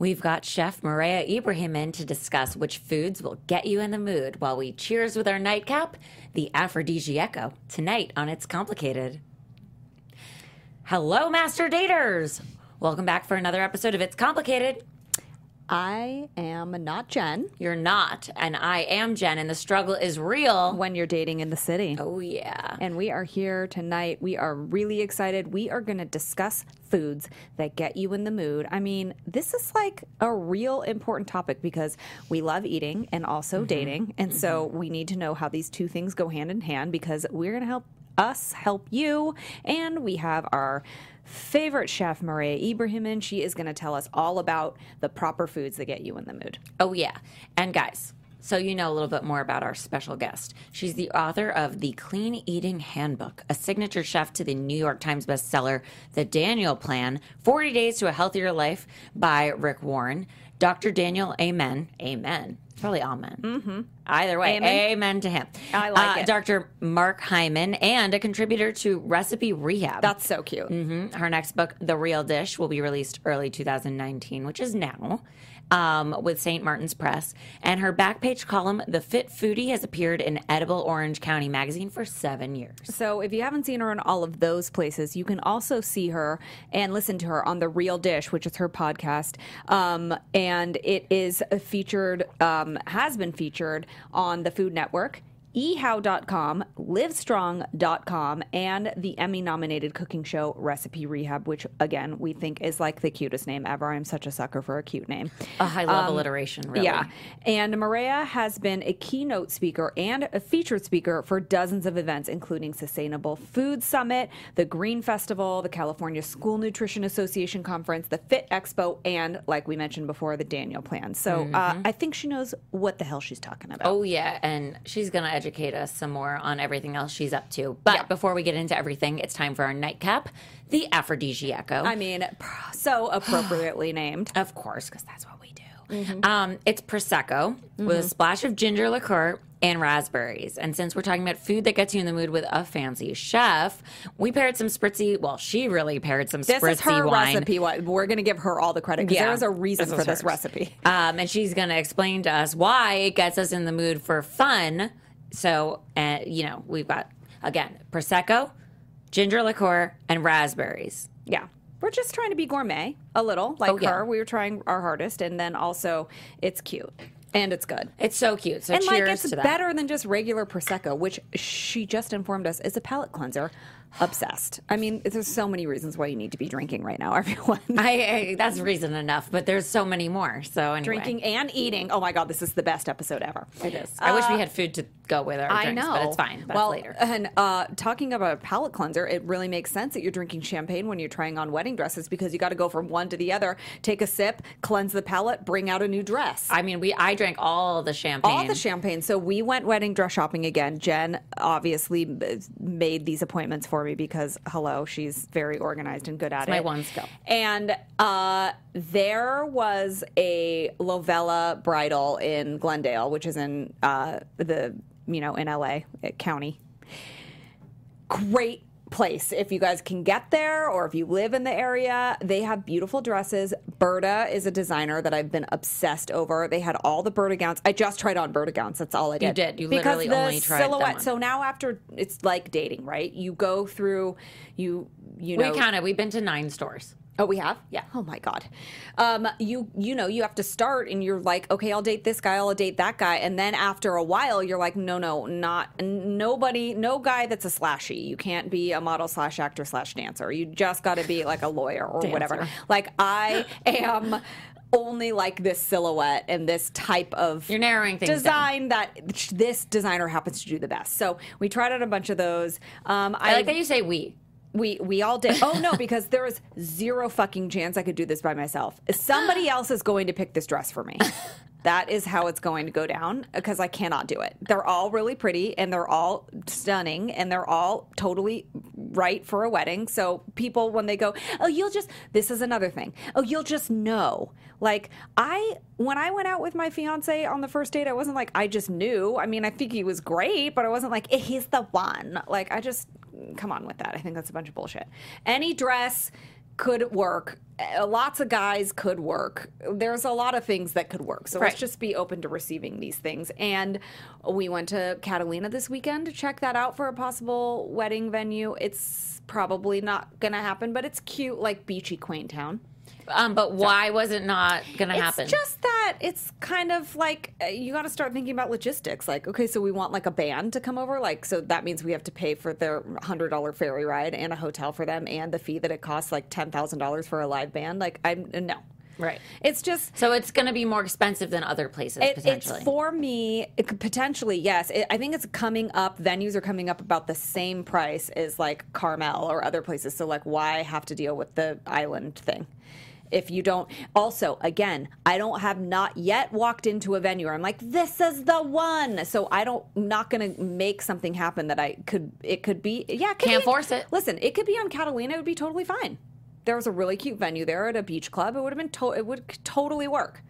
We've got Chef Mareya Ibrahim in to discuss which foods will get you in the mood while we cheers with our nightcap, the Aphrodisiecco, tonight on It's Complicated. Hello, Master Daters! Welcome back for another episode of It's Complicated. I am not Jen You're not, and I am Jen, and the struggle is real. when you're dating in the city. Oh, yeah. And we are here tonight. We are really excited. We are going to discuss foods that get you in the mood. I mean, this is like a real important topic because we love eating and also mm-hmm. dating. And so mm-hmm. we need to know how these two things go hand in hand because we're going to help us help you. And we have our favorite chef, Mareya Ibrahimin. She is going to tell us all about the proper foods that get you in the mood. Oh, yeah. And guys, so you know a little bit more about our special guest. She's the author of The Clean Eating Handbook, a signature chef to the New York Times bestseller, The Daniel Plan 40 Days to a Healthier Life by Rick Warren. Dr. Daniel, amen. Amen. Probably amen. Mm-hmm. Either way, amen, Amen. to him. I like it. Dr. Mark Hyman and a contributor to Recipe Rehab. That's so cute. Mhm. Her next book, The Real Dish, will be released early 2019, which is now, um, with St. Martin's Press. And her back page column, The Fit Foodie, has appeared in Edible Orange County magazine for seven years. So if you haven't seen her in all of those places, you can also see her and listen to her on The Real Dish, which is her podcast. Um, and it is featured, um, has been featured on the Food Network. ehow.com, livestrong.com, and the Emmy nominated cooking show Recipe Rehab, which again we think is like the cutest name ever. I'm such a sucker for a cute name. Oh, I love alliteration, really. Yeah. And Mareya has been a keynote speaker and a featured speaker for dozens of events, including Sustainable Food Summit, the Green Festival, the California School Nutrition Association Conference, the Fit Expo, and, like we mentioned before, the Daniel Plan. So uh, I think she knows what the hell she's talking about. Oh, yeah. And she's going to educate us some more on everything else she's up to. But Yeah. before we get into everything, it's time for our nightcap, the Aphrodisiecco. I mean, so appropriately named. Of course, because that's what we do. Um, it's prosecco with a splash of ginger liqueur and raspberries. And since we're talking about food that gets you in the mood with a fancy chef, we paired some spritzy. Well, she really paired some This spritzy is her wine. recipe. We're going to give her all the credit because Yeah. there is a reason This for this recipe. Um, and she's going to explain to us why it gets us in the mood for fun. So, uh, you know, we've got again prosecco, ginger liqueur, and raspberries. Yeah. We're just trying to be gourmet a little, like Oh, yeah. her. We were trying our hardest, and then also it's cute and it's good. It's so cute. So and like it's better than just regular prosecco, which she just informed us is a palate cleanser. Obsessed. I mean, there's so many reasons why you need to be drinking right now, everyone. I, I that's reason enough, but there's so many more. So anyway. Drinking and eating. Oh my god, this is the best episode ever. It is. I wish we had food to go with our I drinks, know, but it's fine. That's well, later. And uh, talking about a palate cleanser, it really makes sense that you're drinking champagne when you're trying on wedding dresses because you got to go from one to the other, take a sip, cleanse the palate, bring out a new dress. I mean, we I drank all the champagne. all the champagne. So we went wedding dress shopping again. Jen obviously made these appointments for me because hello, she's very organized and good at it. my one skill. And uh, there was a Lovella bridal in Glendale, which is in uh, the you know in LA County. Great place. If you guys can get there or if you live in the area they have beautiful dresses. Berta is a designer that i've been obsessed over. They had all the berta gowns. I just tried on berta gowns. That's all i did You did. You because literally only tried silhouette. so now after it's like dating right? You go through you you know. we counted. We've been to nine stores. Oh, we have? Yeah. Oh my god. Um, you you know you have to start and you're like, okay, I'll date this guy, I'll date that guy, and then after a while, you're like, no, no, not nobody, no guy that's a slashy. You can't be a model slash actor slash dancer. You just got to be like a lawyer or whatever. Like I am. Only like this silhouette and this type of You're narrowing things down. design that this designer happens to do the best. So we tried out a bunch of those. Um, I like that you say we. We we all did. Oh no, because there was zero fucking chance I could do this by myself. Somebody else is going to pick this dress for me. That is how it's going to go down because I cannot do it. They're all really pretty and they're all stunning and they're all totally right for a wedding. So people when they go, "Oh, you'll just this is another thing. Oh, you'll just know." Like I when I went out with my fiance on the first date, I wasn't like I just knew. I mean, I think he was great, but I wasn't like eh, he's the one. Like I just come on with that. I think that's a bunch of bullshit. Any dress could work. Uh, Lots of guys could work. There's a lot of things that could work. So Right. let's just be open to receiving these things. And we went to Catalina this weekend to check that out for a possible wedding venue. It's probably not going to happen, but it's cute, like beachy, quaint town. Um, but why was it not going to happen? It's just that it's kind of like uh, you got to start thinking about logistics. Like, okay, so we want like a band to come over. Like, so that means we have to pay for their hundred dollar ferry ride and a hotel for them, and the fee that it costs like ten thousand dollars for a live band. Like, I'm no, right. it's just. So it's going to be more expensive than other places It, potentially. it's for me potentially yes it, i think it's coming up venues are coming up about the same price as like carmel or other places so like why have to deal with the island thing if you don't also again i don't have not yet walked into a venue where i'm like this is the one. So i don't I'm not gonna make something happen that i could it could be yeah could Can't be- force it. listen it could be on catalina it would be totally fine. There was a really cute venue there at a beach club. It would have been to- it would totally work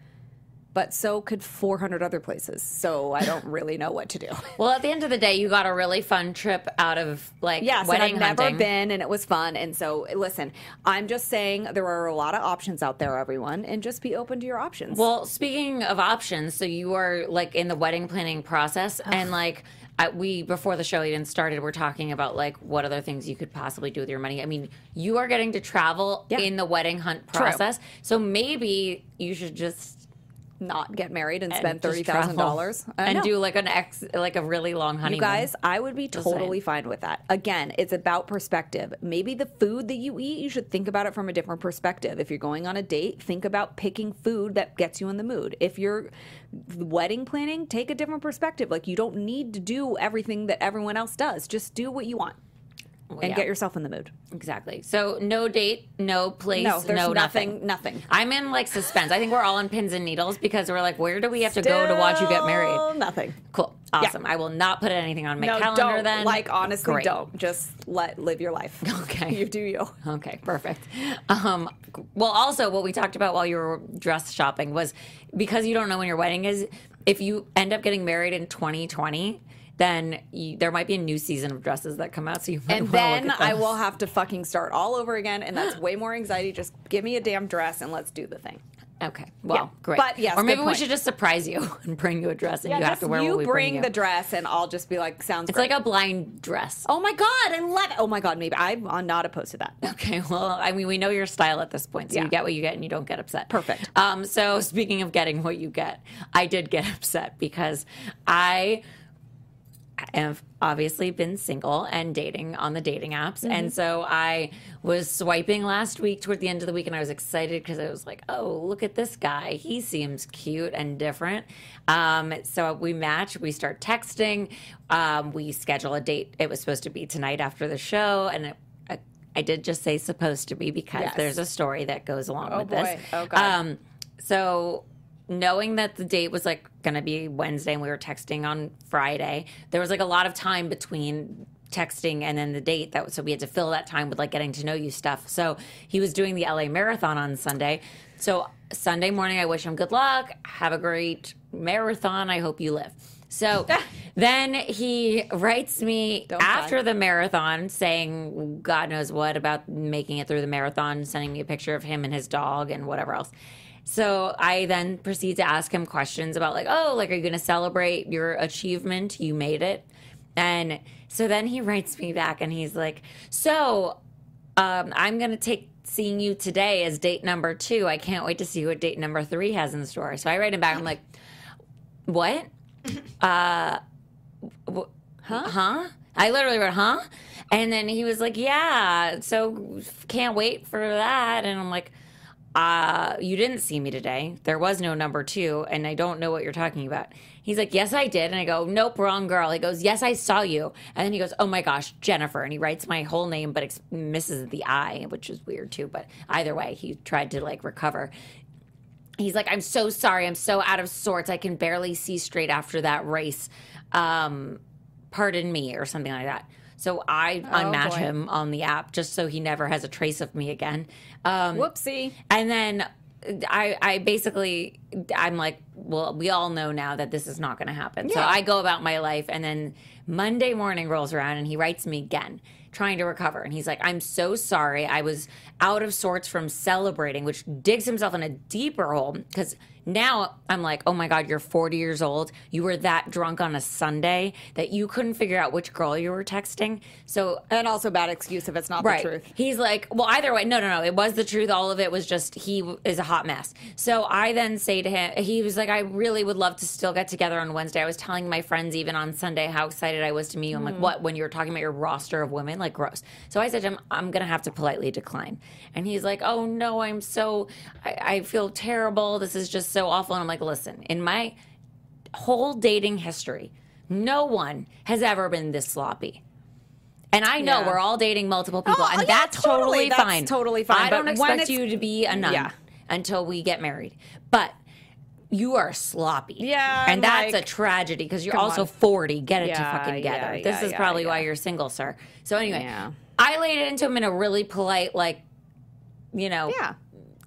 but so could 400 other places. So I don't really know what to do. well, at the end of the day, you got a really fun trip out of like Yes, and wedding I've never hunting. been, and it was fun. And so, listen, I'm just saying there are a lot of options out there, everyone, and just be open to your options. Well, speaking of options, so you are like in the wedding planning process, and like I, we before the show even started, we're talking about like what other things you could possibly do with your money. I mean, you are getting to travel Yeah. in the wedding hunt process, so maybe you should just not get married and and spend thirty thousand dollars and do like an ex like a really long honeymoon. You guys, I would be totally fine with that. Again, it's about perspective. Maybe the food that you eat, you should think about it from a different perspective. If you're going on a date, think about picking food that gets you in the mood. If you're wedding planning, take a different perspective. Like you don't need to do everything that everyone else does. Just do what you want and yeah. get yourself in the mood. exactly. So no date, no place, No, no nothing, nothing. I'm in like suspense. I think we're all on pins and needles because we're like, where do we have to go to watch you get married? Nothing. Cool. Awesome. I will not put anything on my No, calendar don't. then. Like honestly, Great. don't. Just let live your life. Okay. you do you. Okay, perfect. Um, well, also, what we talked about while you were dress shopping was because you don't know when your wedding is, if you end up getting married in 2020, then you, there might be a new season of dresses that come out. So you might And then I will have to fucking start all over again, and that's way more anxiety. Just give me a damn dress and let's do the thing. Okay. Well, Yeah. great. But yes, or maybe we should just surprise you and bring you a dress, and you have to wear you what we bring you. the dress, and I'll just be like, sounds good. it's great. like a blind dress. oh my god, I love it. Oh my god, maybe I'm I'm not opposed to that. Okay, well, I mean, we know your style at this point, so Yeah. you get what you get and you don't get upset. Perfect. Um, so, speaking of getting what you get, I did get upset because I have obviously been single and dating on the dating apps. Mm-hmm. And so I was swiping last week toward the end of the week and I was excited because I was like, oh, look at this guy. He seems cute and different. Um, so we match, we start texting, um, we schedule a date. It was supposed to be tonight after the show. And it, I, I did just say supposed to be because Yes. there's a story that goes along Oh, with boy. this. Oh, God. Um, so knowing that the date was like going to be Wednesday and we were texting on Friday, there was like a lot of time between texting and then the date that so we had to fill that time with like getting to know you stuff. So he was doing the LA marathon on Sunday. So Sunday morning I wish him good luck. Have a great marathon. I hope you live. So then he writes me Don't after the marathon saying God knows what about making it through the marathon, sending me a picture of him and his dog and whatever else. So I then proceed to ask him questions about like, oh, like, are you going to celebrate your achievement? You made it. And so then he writes me back and he's like, so um, I'm going to take seeing you today as date number two. I can't wait to see what date number three has in store. So I write him back. I'm like, what? Uh, wh- huh? Huh? I literally wrote, huh? And then he was like, yeah, so can't wait for that. And I'm like, uh, you didn't see me today. There was no number two, and I don't know what you're talking about. He's like, yes, I did. And I go, nope, wrong girl. He goes, yes, I saw you. And then he goes, oh my gosh, Jennifer. And he writes my whole name, but ex- misses the I, which is weird too. But either way, he tried to like recover. He's like, I'm so sorry. I'm so out of sorts. I can barely see straight after that race. Um, pardon me, or something like that. So I unmatch boy. him on the app just so he never has a trace of me again. Um, Whoopsie. and then I, I basically, I'm like, well, we all know now that this is not going to happen. So I go about my life, and then Monday morning rolls around, and he writes me again. Trying to recover. And he's like, I'm so sorry. I was out of sorts from celebrating, which digs himself in a deeper hole because now I'm like, oh my God, you're 40 years old. You were that drunk on a Sunday that you couldn't figure out which girl you were texting. So And also bad excuse if it's not Right. the truth. He's like, well, either way, no, no, no. It was the truth. All of it was just he is a hot mess. So I then say to him, he was like, I really would love to still get together on Wednesday. I was telling my friends even on Sunday how excited I was to meet you. I'm like, hmm. what? When you were talking about your roster of women, like gross. So I said to him, I'm gonna have to politely decline. And he's like, oh no, I'm so, I, I feel terrible. This is just so awful. And I'm like, listen, in my whole dating history, no one has ever been this sloppy. And I know Yeah. we're all dating multiple people, Oh, and yeah, that's totally. totally, That's fine. totally fine. I don't expect you to be a nun Yeah. until we get married, but you are sloppy. Yeah, and that's like- a tragedy because you're also on. 40. Get it Yeah, to fucking together. yeah, this yeah, is probably why you're single, sir. So anyway. I laid it into him in a really polite, like, you know, Yeah.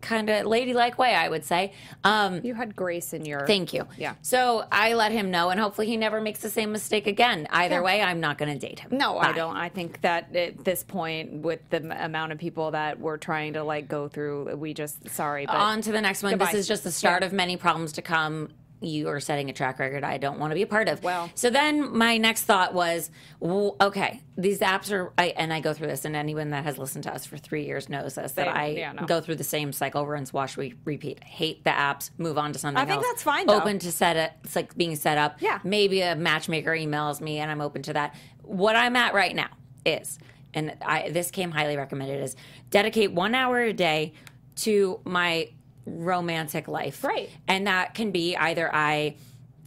Kind of ladylike way, I would say. Um, You had grace in your. Thank you. Yeah. So I let him know, and hopefully he never makes the same mistake again. Either way, I'm not going to date him. No, I don't. I think that at this point, with the amount of people that we're trying to like go through, we just sorry. But On to the next one. Goodbye. This is just the start Yeah. of many problems to come. You are setting a track record I don't want to be a part of. Well. so then my next thought was, w- okay, these apps are, I, and I go through this, and anyone that has listened to us for three years knows this that I Yeah, no. go through the same cycle, rinse, wash, re- repeat. Hate the apps, move on to something I think else. that's fine, though. Open to set it, it's like being set up. Yeah. maybe a matchmaker emails me, and I'm open to that. What I'm at right now is, and I this came highly recommended, is dedicate one hour a day to my romantic life. Right. And that can be either I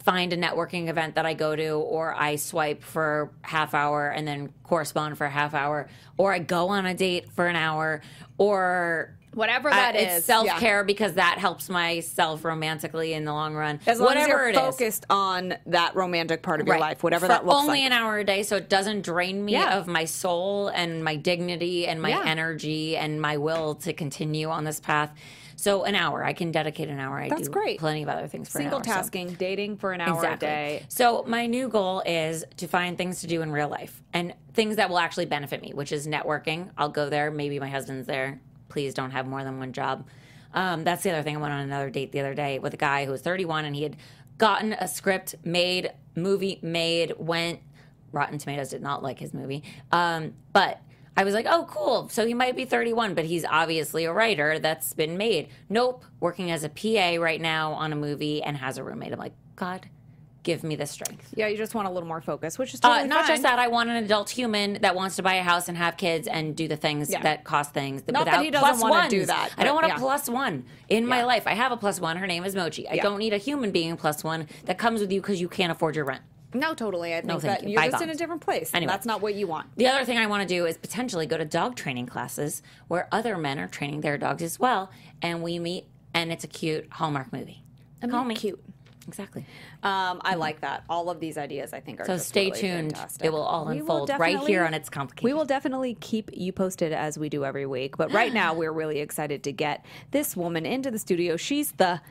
find a networking event that I go to, or I swipe for half hour and then correspond for a half hour, or I go on a date for an hour, or Whatever uh, that it's is, self care because that helps myself romantically in the long run. as long Whatever as you're is. focused on that romantic part of your Right. life, whatever For that looks like only like. an hour a day, so it doesn't drain me Yeah. of my soul and my dignity and my Yeah. energy and my will to continue on this path. So an hour, I can dedicate an hour. I That's do great. Plenty of other things for Single hour. so- tasking, dating for an hour Exactly. a day. So my new goal is to find things to do in real life and things that will actually benefit me, which is networking. I'll go there. Maybe my husband's there. Please don't have more than one job. Um, that's the other thing. I went on another date the other day with a guy who was 31 and he had gotten a script made, movie made, went. Rotten Tomatoes did not like his movie. Um, but I was like, oh, cool. So he might be 31, but he's obviously a writer that's been made. Nope. Working as a PA right now on a movie and has a roommate. I'm like, God, give me the strength. Yeah, you just want a little more focus, which is Uh, not fine. just that, I want an adult human that wants to buy a house and have kids and do the things Yeah. that cost things. Not that without he doesn't wanna do that, I don't want yeah. a plus one in my life. I have a plus one. Her name is Mochi. I Yeah. don't need a human being plus one that comes with you because you can't afford your rent. No, totally. I think thank that you. you're Bye, just in a different place. Anyway. that's not what you want. The other thing I want to do is potentially go to dog training classes where other men are training their dogs as well, and we meet, and it's a cute Hallmark movie. Call me cute. Exactly. Um, I like that. All of these ideas, I think, are So stay really tuned. fantastic. It will all unfold right here on It's Complicated. We will definitely keep you posted as we do every week. But right now, we're really excited to get this woman into the studio. She's the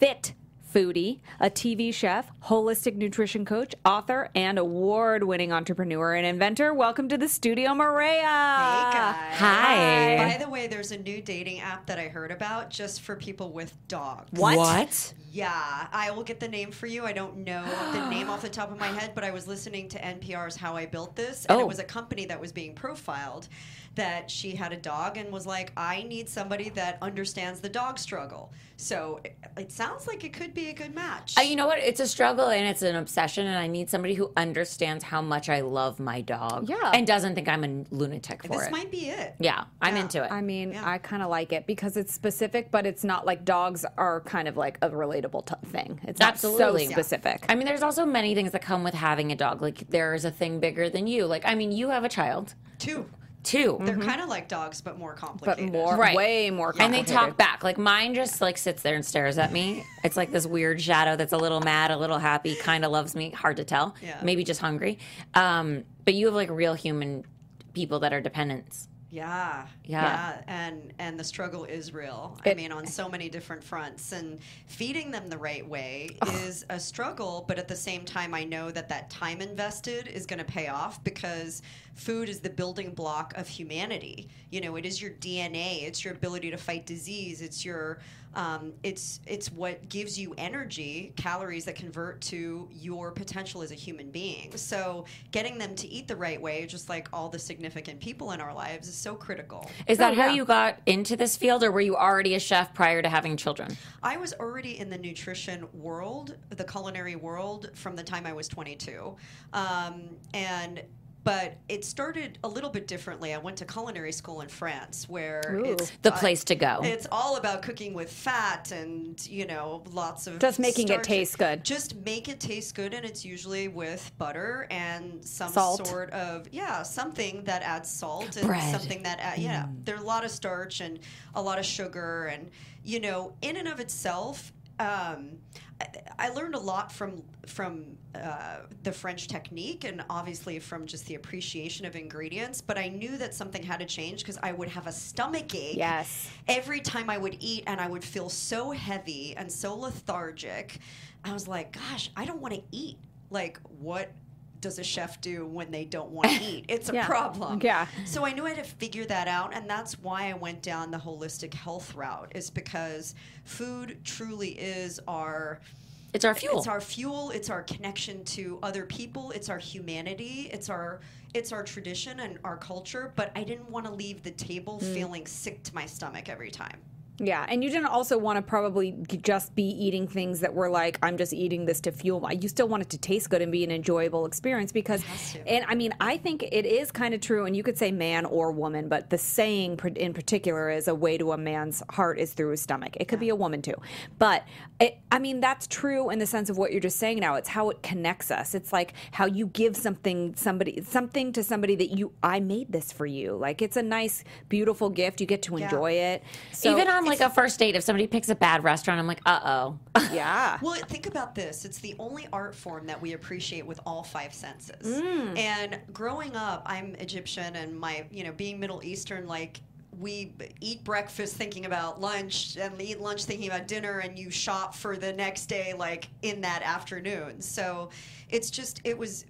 fit foodie, a TV chef, holistic nutrition coach, author, and award-winning entrepreneur and inventor. Welcome to the studio, Mareya. Hey guys. Hi. By the way, there's a new dating app that I heard about just for people with dogs. What? What? Yeah, I will get the name for you. I don't know the name off the top of my head, but I was listening to NPR's How I Built This, and Oh. it was a company that was being profiled that she had a dog and was like, I need somebody that understands the dog struggle. So it, it sounds like it could be a good match. Uh, you know what? It's a struggle and it's an obsession, and I need somebody who understands how much I love my dog. Yeah. And doesn't think I'm a lunatic for this it. This might be it. yeah, I'm Yeah. into it. I mean, Yeah. I kind of like it because it's specific, but it's not like dogs are kind of like a relatable t- thing. It's not Absolutely. so specific. I mean, there's also many things that come with having a dog. Like, there is a thing bigger than you. Like, I mean, you have a child, Two. 2 They're kind of like dogs, but more complicated. but complicated. more, Right. way more And they complicated. talk back. Like mine just like sits there and stares at me. It's like this weird shadow that's a little mad, a little happy, kind of loves me. Hard to tell. Yeah. Maybe just hungry. Um, but you have like real human people that are dependents Yeah, Yeah. yeah, and and the struggle is real. I mean, on so many different fronts, and feeding them the right way is a struggle. But at the same time, I know that that time invested is going to pay off because food is the building block of humanity. You know, it is your DNA. It's your ability to fight disease. It's your um, it's it's what gives you energy, calories that convert to your potential as a human being. So getting them to eat the right way, just like all the significant people in our lives, is so critical. Is that Oh, how yeah. you got into this field, or were you already a chef prior to having children? I was already in the nutrition world, the culinary world, from the time I was 22, um, and. But it started a little bit differently. I went to culinary school in France, where Ooh. it's The uh, place to go. It's all about cooking with fat and you know lots of Just making it taste good. Just make it taste good, and it's usually with butter and some Salt. sort of yeah something that adds salt and Bread. something that add, yeah. There's a lot of starch and a lot of sugar, and you know in and of itself. Um, I, learned a lot from from uh, the French technique, and obviously from just the appreciation of ingredients. But I knew that something had to change because I would have a stomach ache Yes. every time I would eat, and I would feel so heavy and so lethargic. I was like, gosh, I don't want to eat. Like, what does a chef do when they don't want to eat? It's a Yeah. problem. Yeah. So I knew I had to figure that out, and that's why I went down the holistic health route. Is because food truly is our It's our fuel. it's our fuel. It's our connection to other people. It's our humanity. It's our it's our tradition and our culture. But I didn't want to leave the table Hmm. feeling sick to my stomach every time. Yeah, and you didn't also want to probably just be eating things that were like, I'm just eating this to fuel my. You still want it to taste good and be an enjoyable experience because, and I mean, I think it is kind of true, and you could say man or woman, but the saying in particular is a way to a man's heart is through his stomach. It could be a woman too, but it, I mean, that's true in the sense of what you're just saying now. It's how it connects us. It's like how you give something somebody something to somebody that you I made this for you. Like it's a nice, beautiful gift. You get to Yeah. enjoy it. So Even on like a first date, if somebody picks a bad restaurant, I'm like, uh oh. Yeah. Well, think about this. It's the only art form that we appreciate with all five senses. Mm. And growing up, I'm Egyptian and my, you know, being Middle Eastern, like, we eat breakfast thinking about lunch and eat lunch thinking about dinner and you shop for the next day like in that afternoon so it's just it was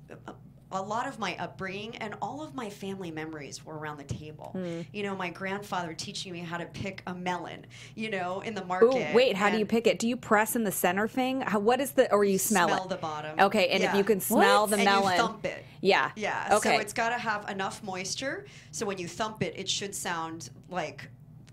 a- lot of my upbringing and all of my family memories were around the table Hmm. you know my grandfather teaching me how to pick a melon you know in the market. Ooh, wait, how do you pick it? Do you press in the center thing? How, what is the, or you smell, it? smell it? the bottom. Okay, and if you can smell What? the and melon. you thump it. Yeah. Yeah. Okay. So it's got to have enough moisture. So when you thump it, it should sound like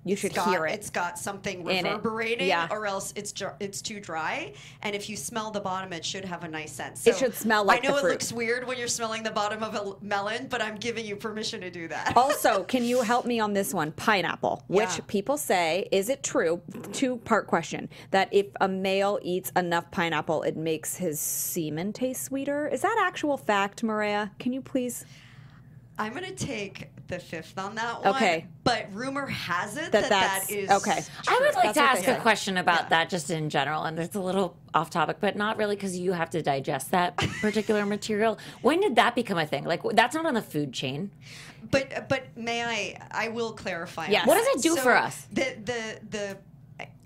You should it's got, hear it. It's got something reverberating, Yeah. or else it's it's too dry. And if you smell the bottom, it should have a nice scent. It should smell like I know it looks weird when you're smelling the bottom of a melon, but I'm giving you permission to do that. also, can you help me on this one? Pineapple, which Yeah. people say, is it true? Two part question that if a male eats enough pineapple, it makes his semen taste sweeter. Is that actual fact, Mareya? Can you please? I'm going to take the fifth on that one. Okay. But rumor has it That that that's- that is okay. I would like That's to ask a question about Yeah. that just in general, and it's a little off topic, but not really because you have to digest that particular material. When did that become a thing? Like that's not on the food chain. But but may I? I will clarify. on Yes. What does it do So for us? The the the.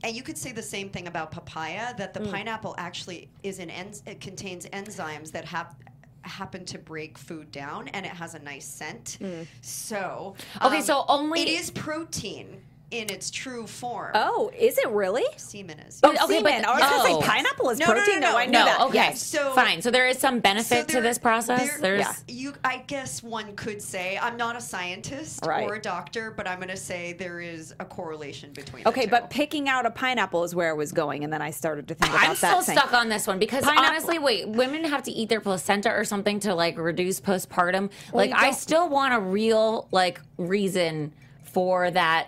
And you could say the same thing about papaya. That Mm. the pineapple actually is an en- it contains enzymes that have happen to break food down, and it has a nice scent. So Mm. Okay, um, so only- it is protein in its true form. Oh, is it really? semen is. Oh, okay, but- semen. I was going to oh. say pineapple is No, no, no, protein. no, I knew No, that. okay, Yes. So- fine. So there is some benefit to there- this process. there- There's Yeah. you. I guess one could say I'm not a scientist Right. or a doctor, but I'm going to say there is a correlation between. the Okay, two. but picking out a pineapple is where I was going, and then I started to think about I'm that. still thing. stuck on this one because Pineapple- honestly, wait, women have to eat their placenta or something to like reduce postpartum. like, I still want a real like reason for that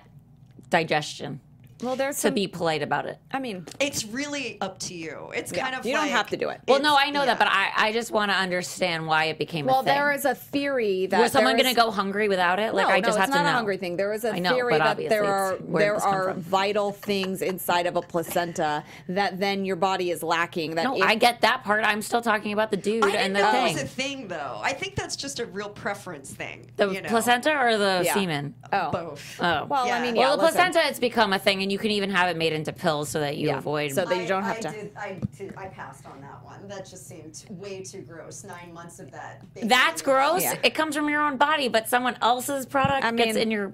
digestion. Well, there's to some- be polite about it. I mean, It's really up to you. It's Yeah, kind of you don't have to do it. Well, no, I know yeah. that, but I, I just want to understand why it became well, a thing. there is a theory that Was someone going to go hungry without it? Like no, I no, just it's have not to know. a hungry thing. There is a know, theory that there are there are from. vital things inside of a placenta that then your body is lacking. That No, if- I get that part. I'm still talking about the dude I didn't and the know thing. it was a thing, though. I think that's just a real preference thing. the you know? placenta or the Yeah. semen? Uh, oh. Both. Oh. Well, I mean, yeah. well, the placenta it's become a thing, and you can even have it made into pills so that you Yeah. avoid. So that you don't have I, to- I did, I, did, I passed on that one. That just seemed way too gross. Nine months of that. That's gross. Yeah. It comes from your own body, but someone else's product I gets in your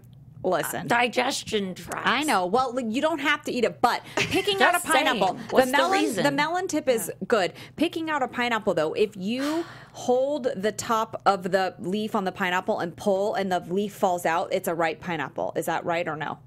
uh, Listen. digestion tract. I know. Well, you don't have to eat it, but picking out a Just saying. pineapple, What's the the melon, melon tip is good. Picking out a pineapple, though, if you hold the top of the leaf on the pineapple and pull, and the leaf falls out, it's a ripe pineapple. Is that right or no?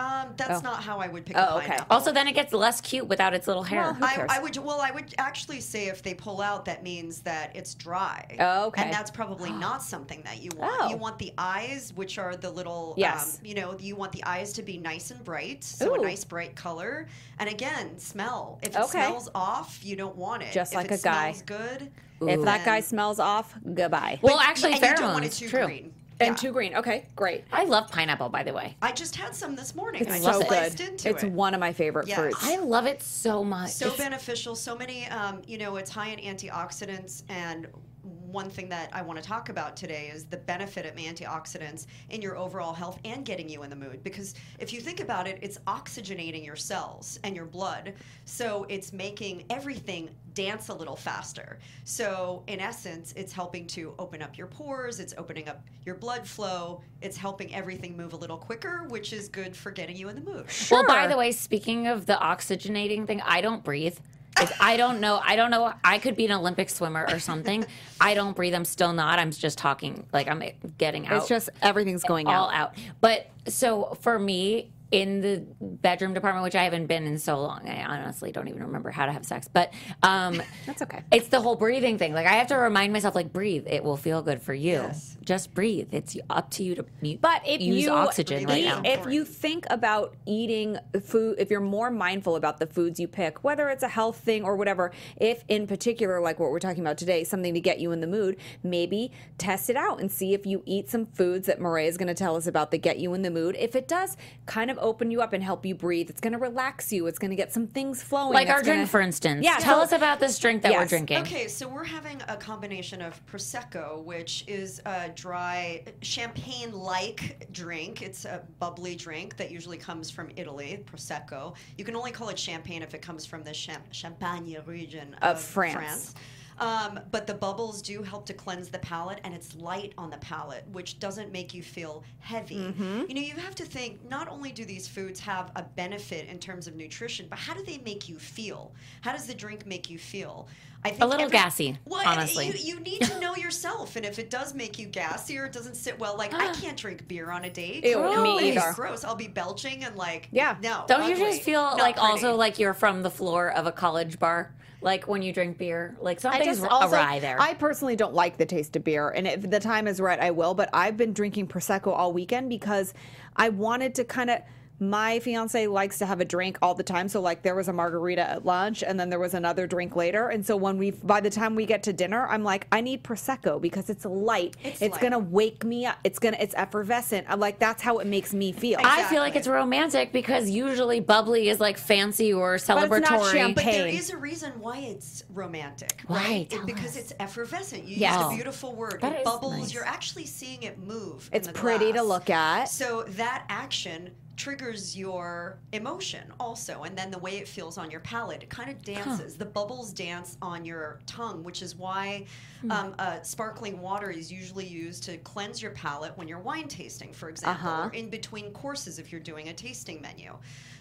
Um, that's not how I would pick Oh, a okay. Also, then it gets less cute without its little hair. Well, I? I would well, I would actually say if they pull out, that means that it's dry. Oh, okay. And that's probably not something that you want. Oh. You want the eyes, which are the little, Yes. um, you know, you want the eyes to be nice and bright, so Ooh. a nice bright color. And again, smell. If it Okay. smells off, you don't want it. Just if like it a guy. Smells good. If that guy smells off, goodbye. well, But- actually, and you don't want it too True. green. And Yeah. two green. Okay, great. I love pineapple, by the way. I just had some this morning. It's I so just good. into It's it. one of my favorite Yes. fruits. I love it so much. so It's- beneficial so many um, you know it's high in antioxidants and one thing that i want to talk about today is the benefit of antioxidants in your overall health and getting you in the mood because if you think about it it's oxygenating your cells and your blood so it's making everything dance a little faster so in essence it's helping to open up your pores it's opening up your blood flow it's helping everything move a little quicker which is good for getting you in the mood Well, by the way, speaking of the oxygenating thing, I don't breathe. Like, I don't know. I don't know. I could be an Olympic swimmer or something. I don't breathe. I'm still not. I'm just talking. Like I'm getting out. it's just everything's going all out. out. But so for me, in the bedroom department, which I haven't been in so long, I honestly don't even remember how to have sex. But um, That's okay. it's the whole breathing thing. Like I have to remind myself, like breathe. It will feel good for you. Yes. Just breathe. It's up to you to you, But if use you oxygen right now. if you think about eating food, if you're more mindful about the foods you pick, whether it's a health thing or whatever, if in particular, like what we're talking about today, something to get you in the mood, maybe test it out and see if you eat some foods that Mareya is going to tell us about that get you in the mood. If it does kind of open you up and help you breathe, it's going to relax you. It's going to get some things flowing. like our gonna- drink, for instance. Yeah, Tell so- us about this drink that we're drinking. Okay, so we're having a combination of prosecco, which is a dry champagne-like drink. It's a bubbly drink that usually comes from Italy. Prosecco. You can only call it champagne if it comes from the Cham- Champagne region Of of, France. Um, but the bubbles do help to cleanse the palate, and it's light on the palate, which doesn't make you feel heavy. Mm-hmm. You know, you have to think not only do these foods have a benefit in terms of nutrition, but how do they make you feel? How does the drink make you feel? I think A little gassy, Well, honestly. you, you need to know yourself, and if it does make you gassy or it doesn't sit well, like I can't drink beer on a date. Ew, No, me it's either. Gross. I'll be belching and like Yeah. no. Don't you just feel not like pretty. also like you're from the floor of a college bar? Like when you drink beer, like I something's just also, awry there. I personally don't like the taste of beer, and if the time is right, I will. But I've been drinking prosecco all weekend because I wanted to kind of. My fiance likes to have a drink all the time, so like there was a margarita at lunch, and then there was another drink later, and so when we, by the time we get to dinner, I'm like, I need prosecco because it's light. It's It's, light. gonna wake me up. It's gonna, it's effervescent. I'm like, that's how it makes me feel. I feel like it's romantic because usually bubbly is like fancy or celebratory, it's not celebratory. champagne. But there is a reason why it's romantic, Why? right? It- because us. it's effervescent. You Yes. used a beautiful word. That it is bubbles. nice. You're actually seeing it move. in It's the pretty to look at. So that action triggers your emotion also and then the way it feels on your palate it kind of dances the bubbles dance on your tongue which is why Hmm. um, uh, sparkling water is usually used to cleanse your palate when you're wine tasting for example Uh-huh. or in between courses if you're doing a tasting menu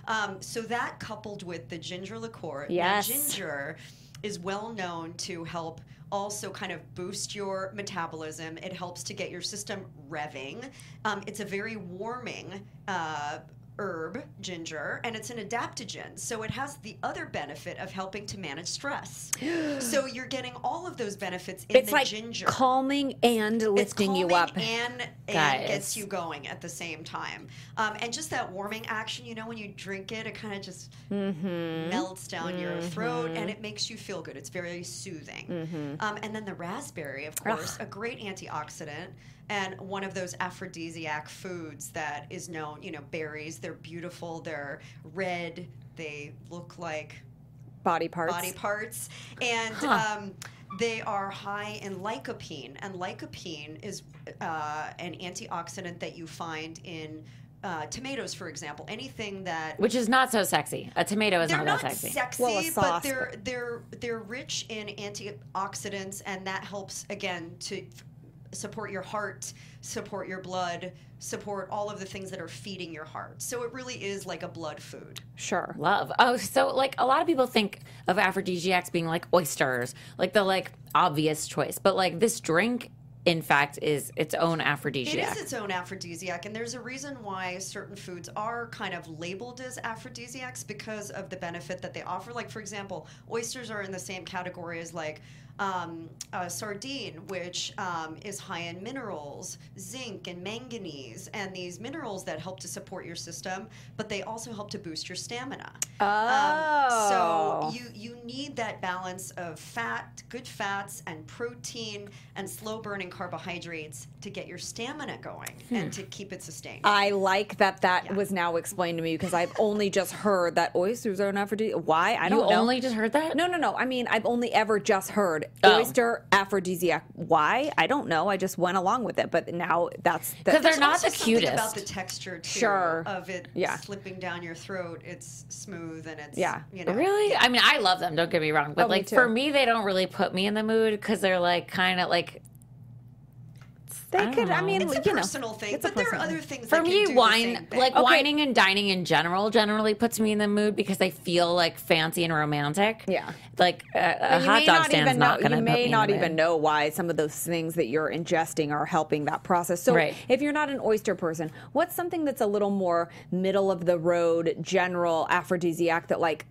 um, so that coupled with the ginger liqueur Yes. ginger is well known to help also kind of boost your metabolism. It helps to get your system revving. Um, it's a very warming uh, herb, ginger, and it's an adaptogen. So it has the other benefit of helping to manage stress. so you're getting all of those benefits in It's the like ginger. calming and lifting you up. and, and gets you going at the same time. Um, and just that warming action, you know, when you drink it, it kind of just Mm-hmm. melts down your throat and it makes you feel good. It's very soothing. Mm-hmm. Um, and then the raspberry, of course, a great antioxidant and one of those aphrodisiac foods that is known, you know, berries, they're beautiful, they're red, they look like Body parts. body parts, and Huh. um, they are high in lycopene. And lycopene is uh, an antioxidant that you find in uh, tomatoes, for example. Anything that Which is not so sexy. A tomato is not, not that sexy. sexy, Well, a but they're they're they're rich in antioxidants, and that helps again to support your heart, support your blood, support all of the things that are feeding your heart. So it really is like a blood food. Sure. Love. Oh, so like a lot of people think of aphrodisiacs being like oysters, like the like obvious choice. But like this drink, in fact, is its own aphrodisiac. It is its own aphrodisiac, and there's a reason why certain foods are kind of labeled as aphrodisiacs because of the benefit that they offer. Like, for example, oysters are in the same category as like um, a sardine, which um, is high in minerals, zinc, and manganese, and these minerals that help to support your system, but they also help to boost your stamina. Oh. Um, so you you need that balance of fat, good fats, and protein, and slow burning carbohydrates to get your stamina going and to keep it sustained. I like that that Yeah. was now explained to me because I've only just heard that oysters are an aphrodisiac. Why? I don't know. You only just heard that? no, no, no. I mean, I've only ever just heard Oh. oyster aphrodisiac. Why? I don't know. I just went along with it. But now that's the, Because they're not the cutest. about the texture too Sure. of it Yeah. slipping down your throat. It's smooth and it's Yeah. you know Really? I mean, I love them. Don't get me wrong, but Oh, like too. for me, they don't really put me in the mood because they're like kind of like they I don't could. I mean, It's a you know, personal thing, it's a but there are other things for that can me, do the wine same thing. like Okay. whining and dining in general generally puts me in the mood because I feel like fancy and romantic. Yeah. like uh, a hot dog not stand's even know. not going to You put me may in not even mood. know why some of those things that you're ingesting are helping that process. So, Right. if you're not an oyster person, what's something that's a little more middle of the road, general aphrodisiac that like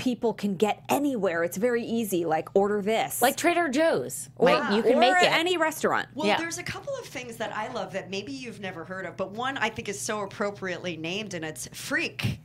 people can get anywhere? It's very easy. Like order this, Like Trader Joe's, like you can or make it. any restaurant. Well, Yeah. there's a couple of things that I love that maybe you've never heard of, but one I think is so appropriately named, and it's freak.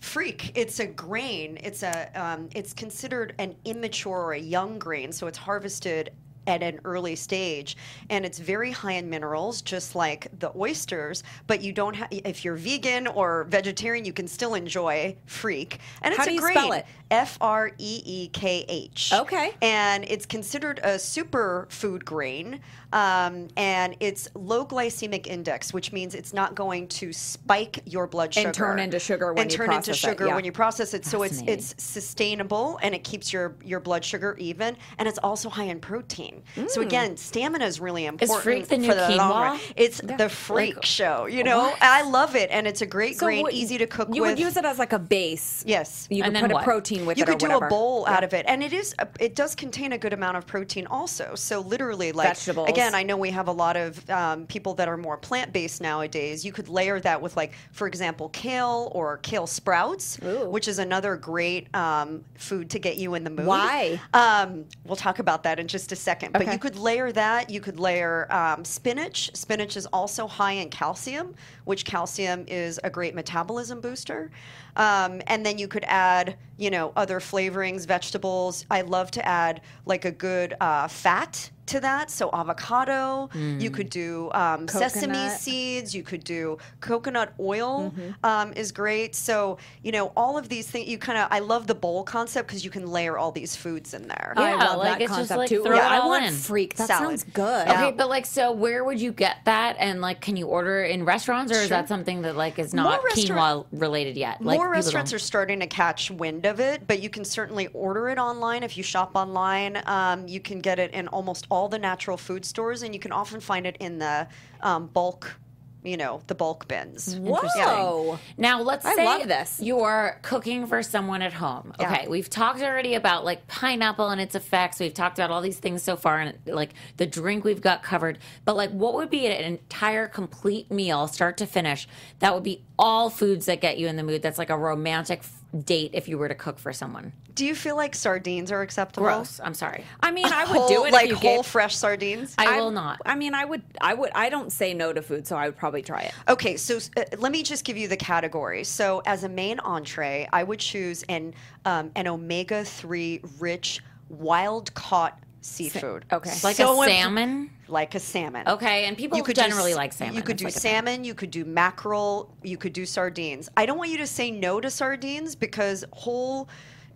Freak. It's a grain. It's a. Um, it's considered an immature or a young grain, so it's harvested at an early stage, and it's very high in minerals, just like the oysters. But you don't have. If you're vegan or vegetarian, you can still enjoy freak. And it's How do a you spell it? F R E E K H. Okay. And it's considered a super food grain. Um, and it's low glycemic index, which means it's not going to spike your blood sugar And turn into sugar when you process it. and you turn into process it, sugar yeah. when you process it. So it's it's sustainable and it keeps your your blood sugar even, and it's also high in protein. So Mm. again, stamina is really important. Freak the new for the long run. quinoa? It's the freak Like, show. You know, what? I love it, and it's a great So grain, what- easy to cook with. You with. would use it as like a base. Yes. You And could then put a protein with you it or could do whatever. a bowl out of it and it is a, it does contain a good amount of protein also so literally like Vegetables. again i know we have a lot of um, people that are more plant-based nowadays. You could layer that with like for example kale or kale sprouts Ooh. which is another great um, food to get you in the mood. Why? um, we'll talk about that in just a second. But you could layer that. You could layer um, spinach. Spinach is also high in calcium which calcium is a great metabolism booster. Um, and then you could add you know other flavorings vegetables. I love to add like a good uh, fat to that so avocado you could do um, sesame seeds you could do coconut oil um, is great so you know all of these things you kind of i love the bowl concept because you can layer all these foods in there Yeah, I love like, that it's just, concept like, too. throw Yeah, it I want in. freak. That Salad. sounds good. Yeah. Okay, but like, so where would you get that? And like, can you order in restaurants, or is that something that like is not More quinoa related yet? Like, More restaurants don't- are starting to catch wind of it, but you can certainly order it online if you shop online. Um, you can get it in almost all the natural food stores, and you can often find it in the um, bulk you know, the bulk bins. Whoa. Now let's I say this. you're cooking for someone at home. Yeah. Okay, we've talked already about like pineapple and its effects. We've talked about all these things so far, and like the drink we've got covered. But like, what would be an entire complete meal, start to finish? That would be all foods that get you in the mood. That's like a romantic date if you were to cook for someone. Do you feel like sardines are acceptable? Gross. I'm sorry. I mean, I would Whole, do it like if you whole gave- fresh sardines. I will not. I mean, I would, I would, I don't say no to food, so I would probably try it. Okay, so uh, let me just give you the categories. So, as a main entree, I would choose an um, an omega three rich wild caught seafood. okay. Like So a imp- salmon. like a salmon. Okay, and people do generally s- like salmon. You could It's do like a thing. salmon. You could do mackerel. You could do sardines. I don't want you to say no to sardines because whole.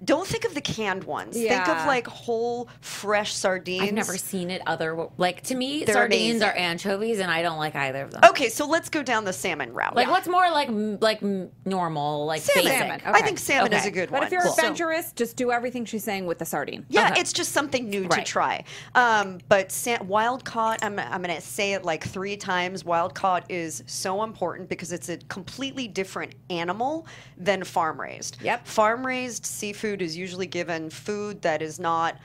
Don't think of the canned ones. Think of like whole fresh sardines. I've never seen it other like to me They're sardines amazing. are anchovies and I don't like either of them. Okay, so let's go down the salmon route. Like what's more like like normal like salmon? basic. Salmon, I think salmon is a good But one. But if you're So- adventurous, just do everything she's saying with the sardine. Yeah, Okay. it's just something new to try. Um, but sa- wild caught, I'm, I'm going to say it like three times. Wild caught is so important because it's a completely different animal than farm raised. Yep. Farm raised seafood is usually given food that is not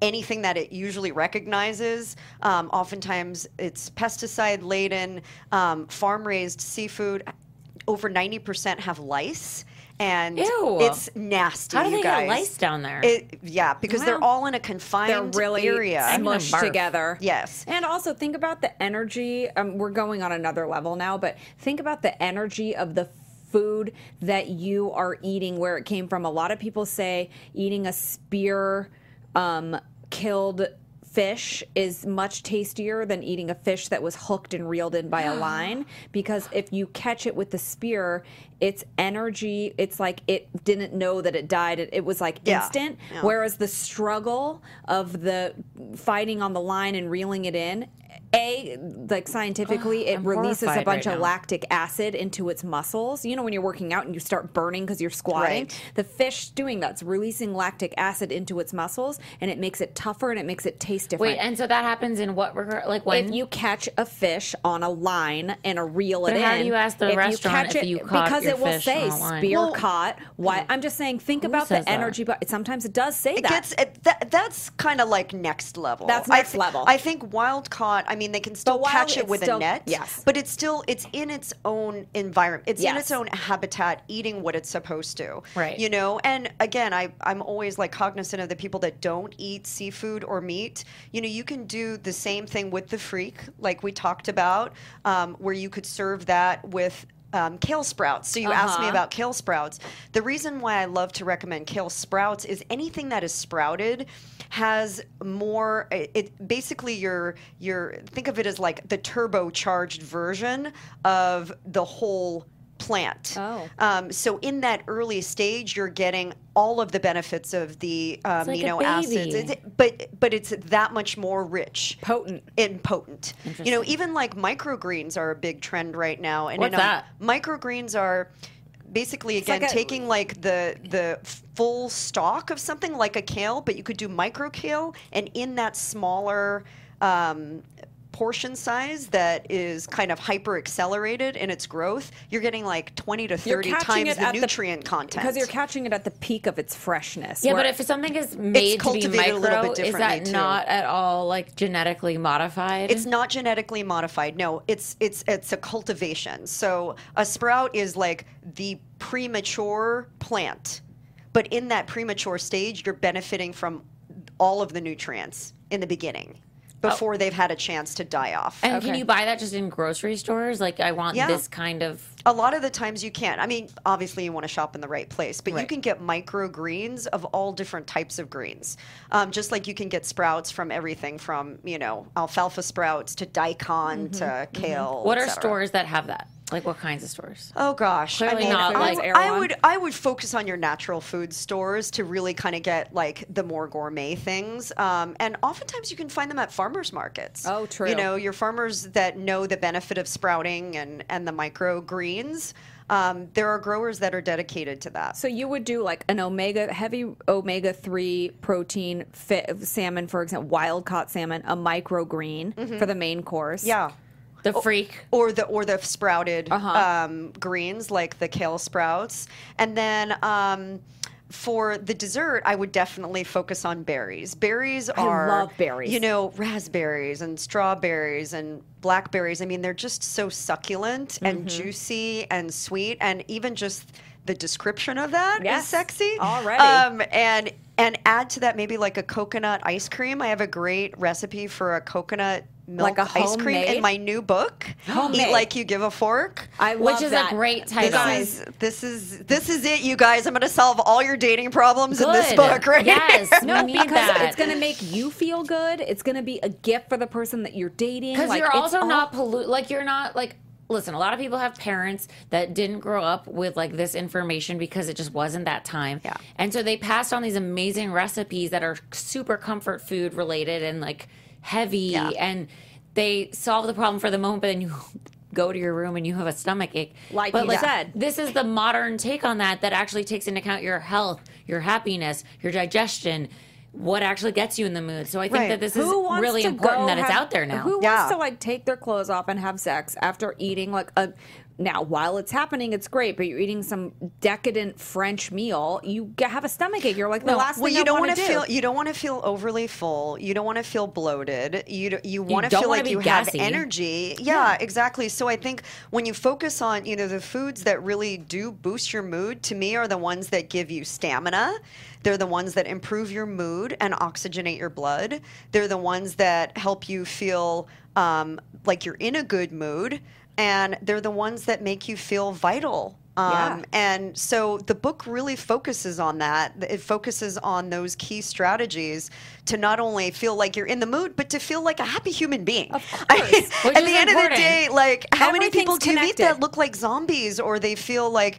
anything that it usually recognizes. Um, oftentimes it's pesticide laden. Um, farm raised seafood, over 90% have lice. And Ew. it's nasty. How do you they guys. get lice down there? It, yeah, because they're all in a confined They're really area. I'm smushed together. Yes. And also think about the energy. Um, we're going on another level now, but think about the energy of the food that you are eating, where it came from. A lot of people say eating a spear um, killed fish is much tastier than eating a fish that was hooked and reeled in by a line because if you catch it with the spear its energy it's like it didn't know that it died it, it was like Yeah. instant Yeah. whereas the struggle of the fighting on the line and reeling it in a like scientifically it I'm releases a bunch right of now. lactic acid into its muscles you know when you're working out and you start burning because you're squatting Right. the fish doing that's releasing lactic acid into its muscles and it makes it tougher and it makes it taste different Wait, and so that happens in what regard? Like when if you catch a fish on a line and a reel it But in, how do you ask the if restaurant catch if it, you caught because it will fish say on spear Well- caught. Why? I'm just saying, think about says the that? energy. But sometimes it does say It that. gets it, that, that's kind of like next level. That's I next level. I think wild caught. I mean, they can still wild, catch it with still- a net. yes. but it's still it's in its own environment. It's in its own habitat, eating what it's supposed to. Right. You know. And again, I I'm always like cognizant of the people that don't eat seafood or meat. You know, you can do the same thing with the freekeh, like we talked about, um, where you could serve that with. Um, kale sprouts. So you asked me Uh-huh. about kale sprouts. The reason why I love to recommend kale sprouts is anything that is sprouted has more. It, it basically your your think of it as like the turbocharged version of the whole plant. Oh. Um, so in that early stage, you're getting all of the benefits of the uh, like amino acids. It- but but it's that much more rich potent. and potent. You know, even like microgreens are a big trend right now. And What's you know, that? Microgreens are basically again like a- taking like the the full stalk of something like a kale, but you could do micro kale, and in that smaller. Um, portion size that is kind of hyper accelerated in its growth you're getting like 20 to 30 times the nutrient content because you're catching it at the peak of its freshness. yeah, but if something is made to be cultivated a little micro, bit is that too. not at all like genetically modified? It's not genetically modified. No, it's it's it's a cultivation. So a sprout is like the premature plant. But in that premature stage, you're benefiting from all of the nutrients in the beginning before they've had a chance to die off. and can you buy that just in grocery stores? Like, I want Yeah. this kind of. a lot of the times you can't. I mean, obviously you want to shop in the right place, but you can get micro greens of all different types of greens. Um, just like you can get sprouts from everything from, you know, alfalfa sprouts to daikon to kale. What are stores that have that? Like, what kinds of stores? Oh gosh, Clearly I mean, not, I, like- I would I would focus on your natural food stores to really kind of get like the more gourmet things, um, and oftentimes you can find them at farmers markets. Oh, true. You know, your farmers that know the benefit of sprouting and and the micro greens. Um, there are growers that are dedicated to that. So you would do like an omega heavy omega three protein salmon, for example, wild caught salmon, a microgreen for the main course. Yeah. The freekeh. or the or the sprouted Uh-huh. um, greens like the kale sprouts, and then. Um, for the dessert, I would definitely focus on berries. Berries are love berries. You know, raspberries and strawberries and blackberries. I mean, they're just so succulent and Mm-hmm. juicy and sweet, and even just the description of that is Yes, sexy already. Um, and and add to that maybe like a coconut ice cream. I have a great recipe for a coconut Like a ice cream in my new book. Homemade. Eat like you give a fork. I love Which is that. a great This title. is this is this is it, you guys. I'm going to solve all your dating problems in this book, right? Yes. here. No, because that. it's going to make you feel good. It's going to be a gift for the person that you're dating. Because Like, you're also all- not pollute. Like you're not like. Listen, a lot of people have parents that didn't grow up with like this information because it just wasn't that time. Yeah. And so they passed on these amazing recipes that are super comfort food related and like heavy Yeah. and they solve the problem for the moment, but then you go to your room and you have a stomach ache. Like but you said. this is the modern take on that that actually takes into account your health, your happiness, your digestion, what actually gets you in the mood. So I think Right. that this Who is wants really important go that it's out there now. Who Yeah. wants to like take their clothes off and have sex after eating like a now while it's happening it's great, but you're eating some decadent French meal, you have a stomach ache. You're like the last well, thing you I don't want to do. feel you don't want to feel overly full. You don't want to feel bloated. You d- you want to feel like you gassy. have energy. Yeah, exactly. So I think when you focus on you know the foods that really do boost your mood, to me are the ones that give you stamina. They're the ones that improve your mood and oxygenate your blood. They're the ones that help you feel um, like you're in a good mood, and they're the ones that make you feel vital. Um, Yeah. and so the book really focuses on that. It focuses on those key strategies to not only feel like you're in the mood, but to feel like a happy human being. Of I mean, at the end of the day, like how many people do you meet that look like zombies or they feel like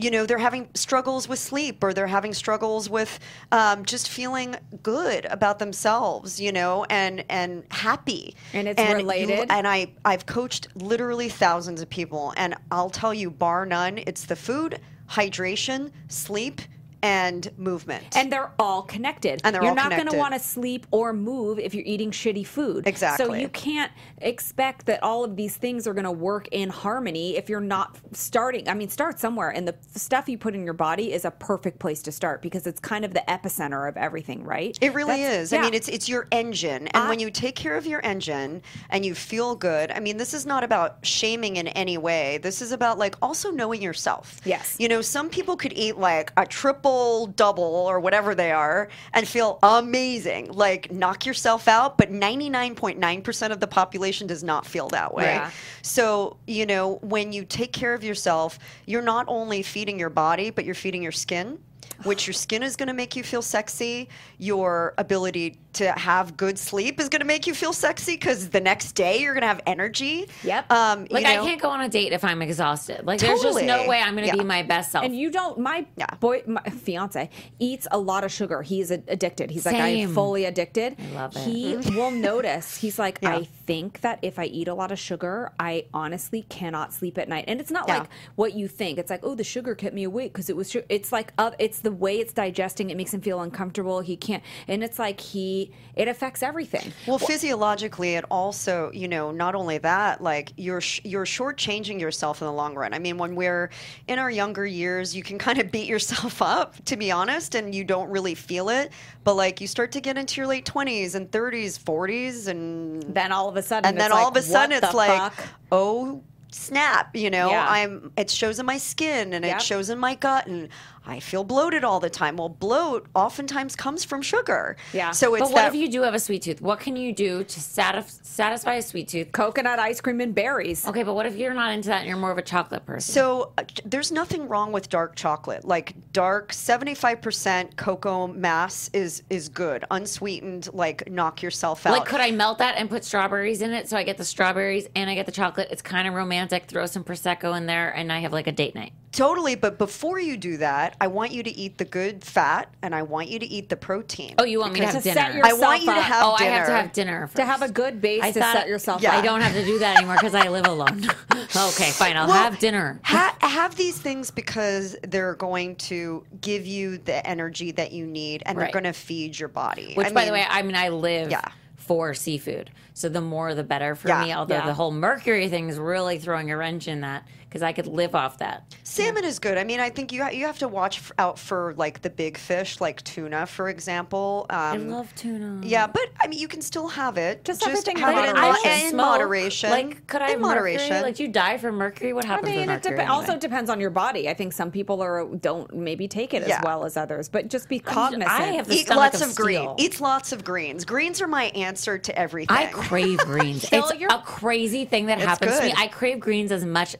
you know they're having struggles with sleep or they're having struggles with um, just feeling good about themselves you know and and happy And it's you- related. and i i've coached literally thousands of people and i'll tell you bar none it's the food hydration sleep and movement And they're all connected. And they're you're not going to want to sleep or move if you're eating shitty food. Exactly. So you can't expect that all of these things are going to work in harmony if you're not starting. I mean, start somewhere. And the stuff you put in your body is a perfect place to start because it's kind of the epicenter of everything, right? It really That's- is. I mean, it's it's your engine, and I- when you take care of your engine and you feel good, I mean, this is not about shaming in any way. This is about like also knowing yourself. Yes. You know, some people could eat like a triple double or whatever they are and feel amazing, like knock yourself out. But ninety nine point nine percent of the population does not feel that way. Yeah. So, you know, when you take care of yourself, you're not only feeding your body, but you're feeding your skin, which your skin is going to make you feel sexy. Your ability to have good sleep is going to make you feel sexy because the next day you're going to have energy. Yep. Um, Like you I can't go on a date if I'm exhausted. Like there's just no way I'm going to Yeah. be my best self. And you don't. My Yeah. boy, my fiance eats a lot of sugar. He's a- addicted. He's like, I'm fully addicted. I love it. He will notice. He's like, Yeah. I think that if I eat a lot of sugar, I honestly cannot sleep at night. And it's not Yeah. like what you think. It's like, oh, the sugar kept me awake because it was. Su-. It's like, uh, it's the way it's digesting. It makes him feel uncomfortable. He can't. And it's like he. It affects everything. Well, physiologically, it also, you know, not only that, like you're sh- you're shortchanging yourself in the long run. I mean, when we're in our younger years, you can kind of beat yourself up, to be honest, and you don't really feel it. But like, you start to get into your late twenties and thirties, forties, and Then all of a sudden, and then it's all like, of a sudden, it's like, fuck? oh snap you know Yeah. i'm it shows in my skin and Yep. it shows in my gut and i feel bloated all the time well bloat oftentimes comes from sugar Yeah. so it's but what that if you do have a sweet tooth? What can you do to satis- satisfy a sweet tooth? coconut ice cream and berries. Okay, but what if you're not into that and you're more of a chocolate person? So uh, there's nothing wrong with dark chocolate. Like dark, 75% cocoa mass is is good. Unsweetened, like knock yourself out. like, could I melt that and put strawberries in it so I get the strawberries and I get the chocolate? It's kind of romantic. Throw some prosecco in there, and I have like a date night. Totally, but before you do that, I want you to eat the good fat and I want you to eat the protein. Oh, you want me to have to dinner? set your- I want you to up. have oh, dinner. I have to have dinner first. to have a good base I to thought- set yourself Yeah. up. I don't have to do that anymore because I live alone. okay, fine. I'll Well, have dinner. Ha- have these things because they're going to give you the energy that you need and Right. they're going to feed your body. Which, I by the way, I mean I live Yeah. for seafood. So the more the better for Yeah, me. Although yeah. the whole mercury thing is really throwing a wrench in that because I could live off that. Salmon is good. I mean, I think you ha- you have to watch f- out for like the big fish, like tuna, for example. Um, I love tuna. Yeah, but I mean, you can still have it. Just everything have it in, in smoke. moderation. Like, could I in have mercury? moderation? Like, do you die from mercury? What happens? I mean, with it dep- also depends on your body. I think some people are don't maybe take it as well as others, but just be cognizant. I have the Eat lots of of, green. Eat lots of greens. Greens are my answer to everything. I crave greens. It's a crazy thing that It's happens to me. I crave greens as much.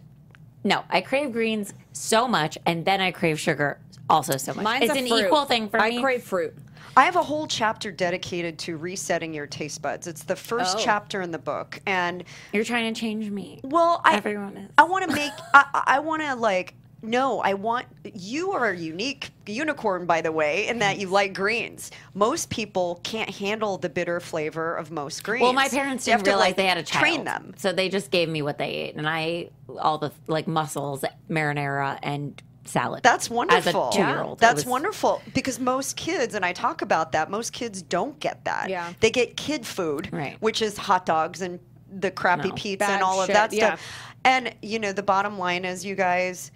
No, I crave greens so much, and then I crave sugar also so much. Mine's it's an fruit. equal thing for I me. I crave fruit. I have a whole chapter dedicated to resetting your taste buds. It's the first Oh. chapter in the book, and You're trying to change me. well, I Everyone is. I want to make. I, I want to like. No, I want you are a unique unicorn, by the way, in that you like greens. Most people can't handle the bitter flavor of most greens. Well, my parents didn't to, realize like, they had a child. Train them. So they just gave me what they ate, and I ate all the like mussels, marinara, and salad. That's wonderful. As a two-year-old, It That's was- wonderful because most kids, and I talk about that, most kids don't get that. Yeah. They get kid food, Right. which is hot dogs and the crappy No. pizza Bad and all shit, of that yeah. stuff. And you know, the bottom line is, you guys,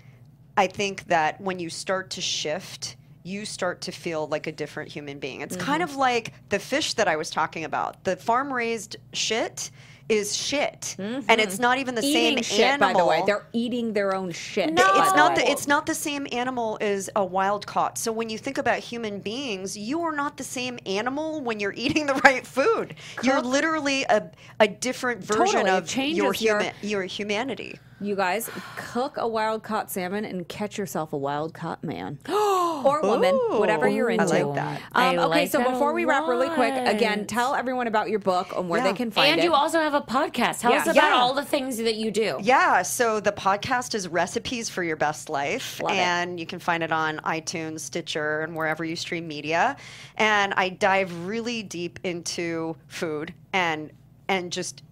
I think that when you start to shift. You start to feel like a different human being. It's Mm-hmm. kind of like the fish that I was talking about. The farm raised shit is shit, and it's not even the Mm-hmm. Eating same shit, animal. by the way. They're eating their own shit. No. It's the not way. the it's not the same animal as a wild caught. So when you think about human beings, you are not the same animal when you're eating the right food. You're literally a, a different version Totally, of your your- human your humanity. You guys cook a wild caught salmon and catch yourself a wild caught man or woman, Ooh, whatever you're into. I into. like that. I Um, okay, like so that before we wrap really quick, again, tell everyone about your book and where Yeah. they can find and it. And you also have a podcast. Tell Yeah. us about Yeah. all the things that you do. Yeah, so the podcast is Recipes for Your Best Life, Love it. and you can find it on iTunes, Stitcher, and wherever you stream media. And I dive really deep into food and and just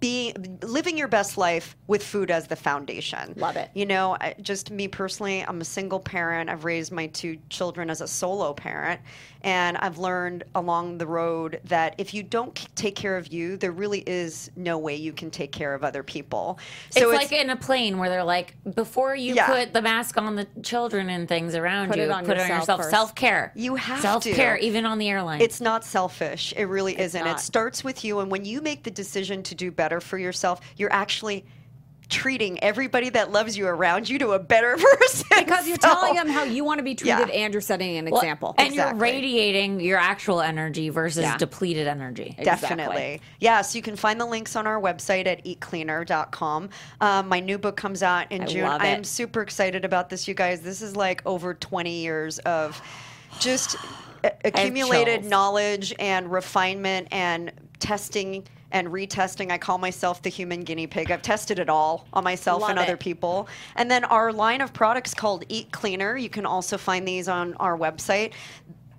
being living your best life with food as the foundation. Love it. You know, I, just me personally, I'm a single parent. I've raised my two children as a solo parent, and I've learned along the road that if you don't c- take care of you, there really is no way you can take care of other people. So it's, like in a plane where they're like, before you Yeah. put the mask on the children and things around Put you, it on put it on yourself yourself. Self care. You have to. self care, even on the airline. It's not selfish. It really isn't. not. It starts with you. And when you make the decision to do better for yourself, you're actually treating everybody that loves you around you to a better person. because you're So- telling them how you want to be treated Yeah. and you're setting an Well, example. and Exactly. you're radiating your actual energy versus Yeah. depleted energy. Definitely. Yeah, so you can find the links on our website at eatcleaner.com. Um, my new book comes out in I June. love I am super excited about this, you guys. This is like over 20 years of just accumulated knowledge and refinement and testing and retesting. I call myself the human guinea pig. I've tested it all on myself and Love other people. And then our line of products called Eat Cleaner. You can also find these on our website.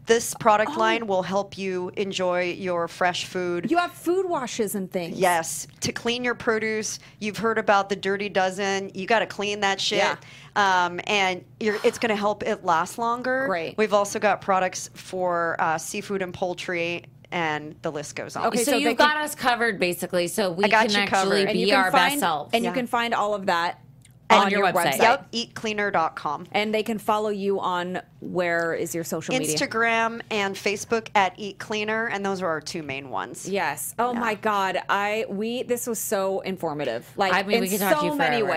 This product Oh. line will help you enjoy your fresh food. you have food washes and things. Yes, to clean your produce. You've heard about the dirty dozen. You got to clean that shit. Yeah. Um, and you're, it's going to help it last longer. Great. We've also got products for uh, seafood and poultry, and the list goes on. Okay, so, so they you've can- got us covered basically, so we got can you covered. actually And be you can our find, best selves. And you can find all of that On on, your your, website. website. Yep, eatcleaner.com. And they can follow you on where is your social media? Instagram and Facebook at Eat Cleaner, and those are our two main ones. Yes. Oh Yeah. my God. I we this was so informative. Like I mean, in we could talk to so you many forever.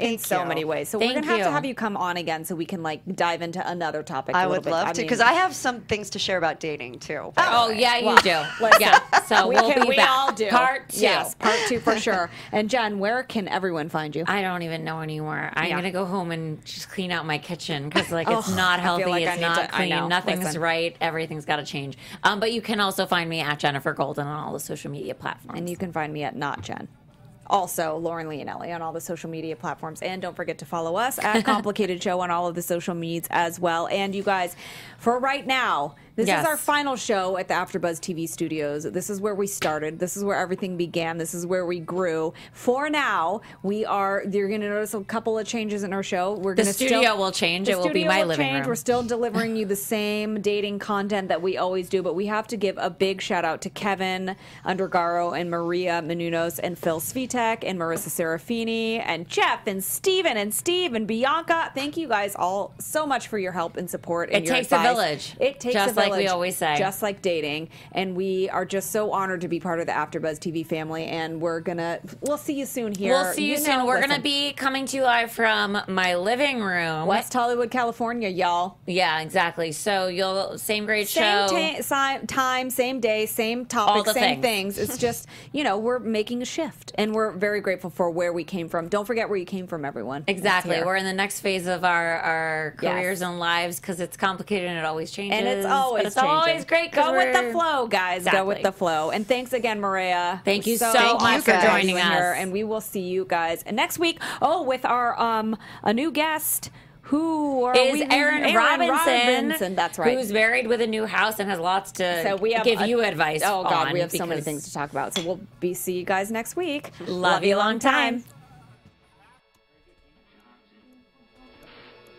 Ways. in so you. many ways. So we're gonna have you. to have you come on again so we can like dive into another topic. a I little would bit. love to mean- because I have some things to share about dating too. Oh yeah, you Well, do. listen, yeah. So we we'll can, be we back. all do. Part two. Yes, part two for sure. And Jen, where can everyone find you? I don't even know anymore. I'm Yeah. gonna go home and just clean out my kitchen because like it's Ugh, not healthy. like it's not to- clean. Nothing's Listen. right. Everything's got to change. Um, but you can also find me at Jenifer Golden on all the social media platforms. And you can find me at Not Jen. Also, Lauren Leonelli on all the social media platforms. And don't forget to follow us at Complicated Show on all of the social medias as well. And you guys, for right now, This Yes. is our final show at the AfterBuzz TV studios. This is where we started. This is where everything began. This is where we grew. For now, we are. You're going to notice a couple of changes in our show. We're going to studio still, will change. It will be my will living change. room. We're still delivering you the same dating content that we always do, but we have to give a big shout out to Kevin Undergaro and Maria Menounos and Phil Svitek and Marissa Serafini and Jeff and Steven and Steve and Bianca. Thank you guys all so much for your help and support. And It your takes a village. It takes Just a like we always say. Just like dating, and we are just so honored to be part of the AfterBuzz TV family. And we're gonna, we'll see you soon here. We'll see you, soon. know, We're listen, to be coming to you live from my living room. West Hollywood, California, y'all. Yeah, exactly. So you'll same great Same show. ta- si- time, same day, same topic, same things. things. It's just, you know, we're making a shift and we're very grateful for where we came from. Don't forget where you came from, everyone. Exactly. We're in the next phase of our, our Yes. careers and lives because it's complicated and it always changes. and it's always but it's changing. always great. Go with the flow, guys. Go with the flow. And thanks again, Mareya. Thank you so Thank much for joining being here. us. And we will see you guys next week. Oh, with our um a new guest. Who is we? Aaron, Robinson, Robinson, That's right. Who's married with a new house and has lots to so we give a- you advice. Oh God, we have so many things to talk about. So we'll be see you guys next week. Love you long time.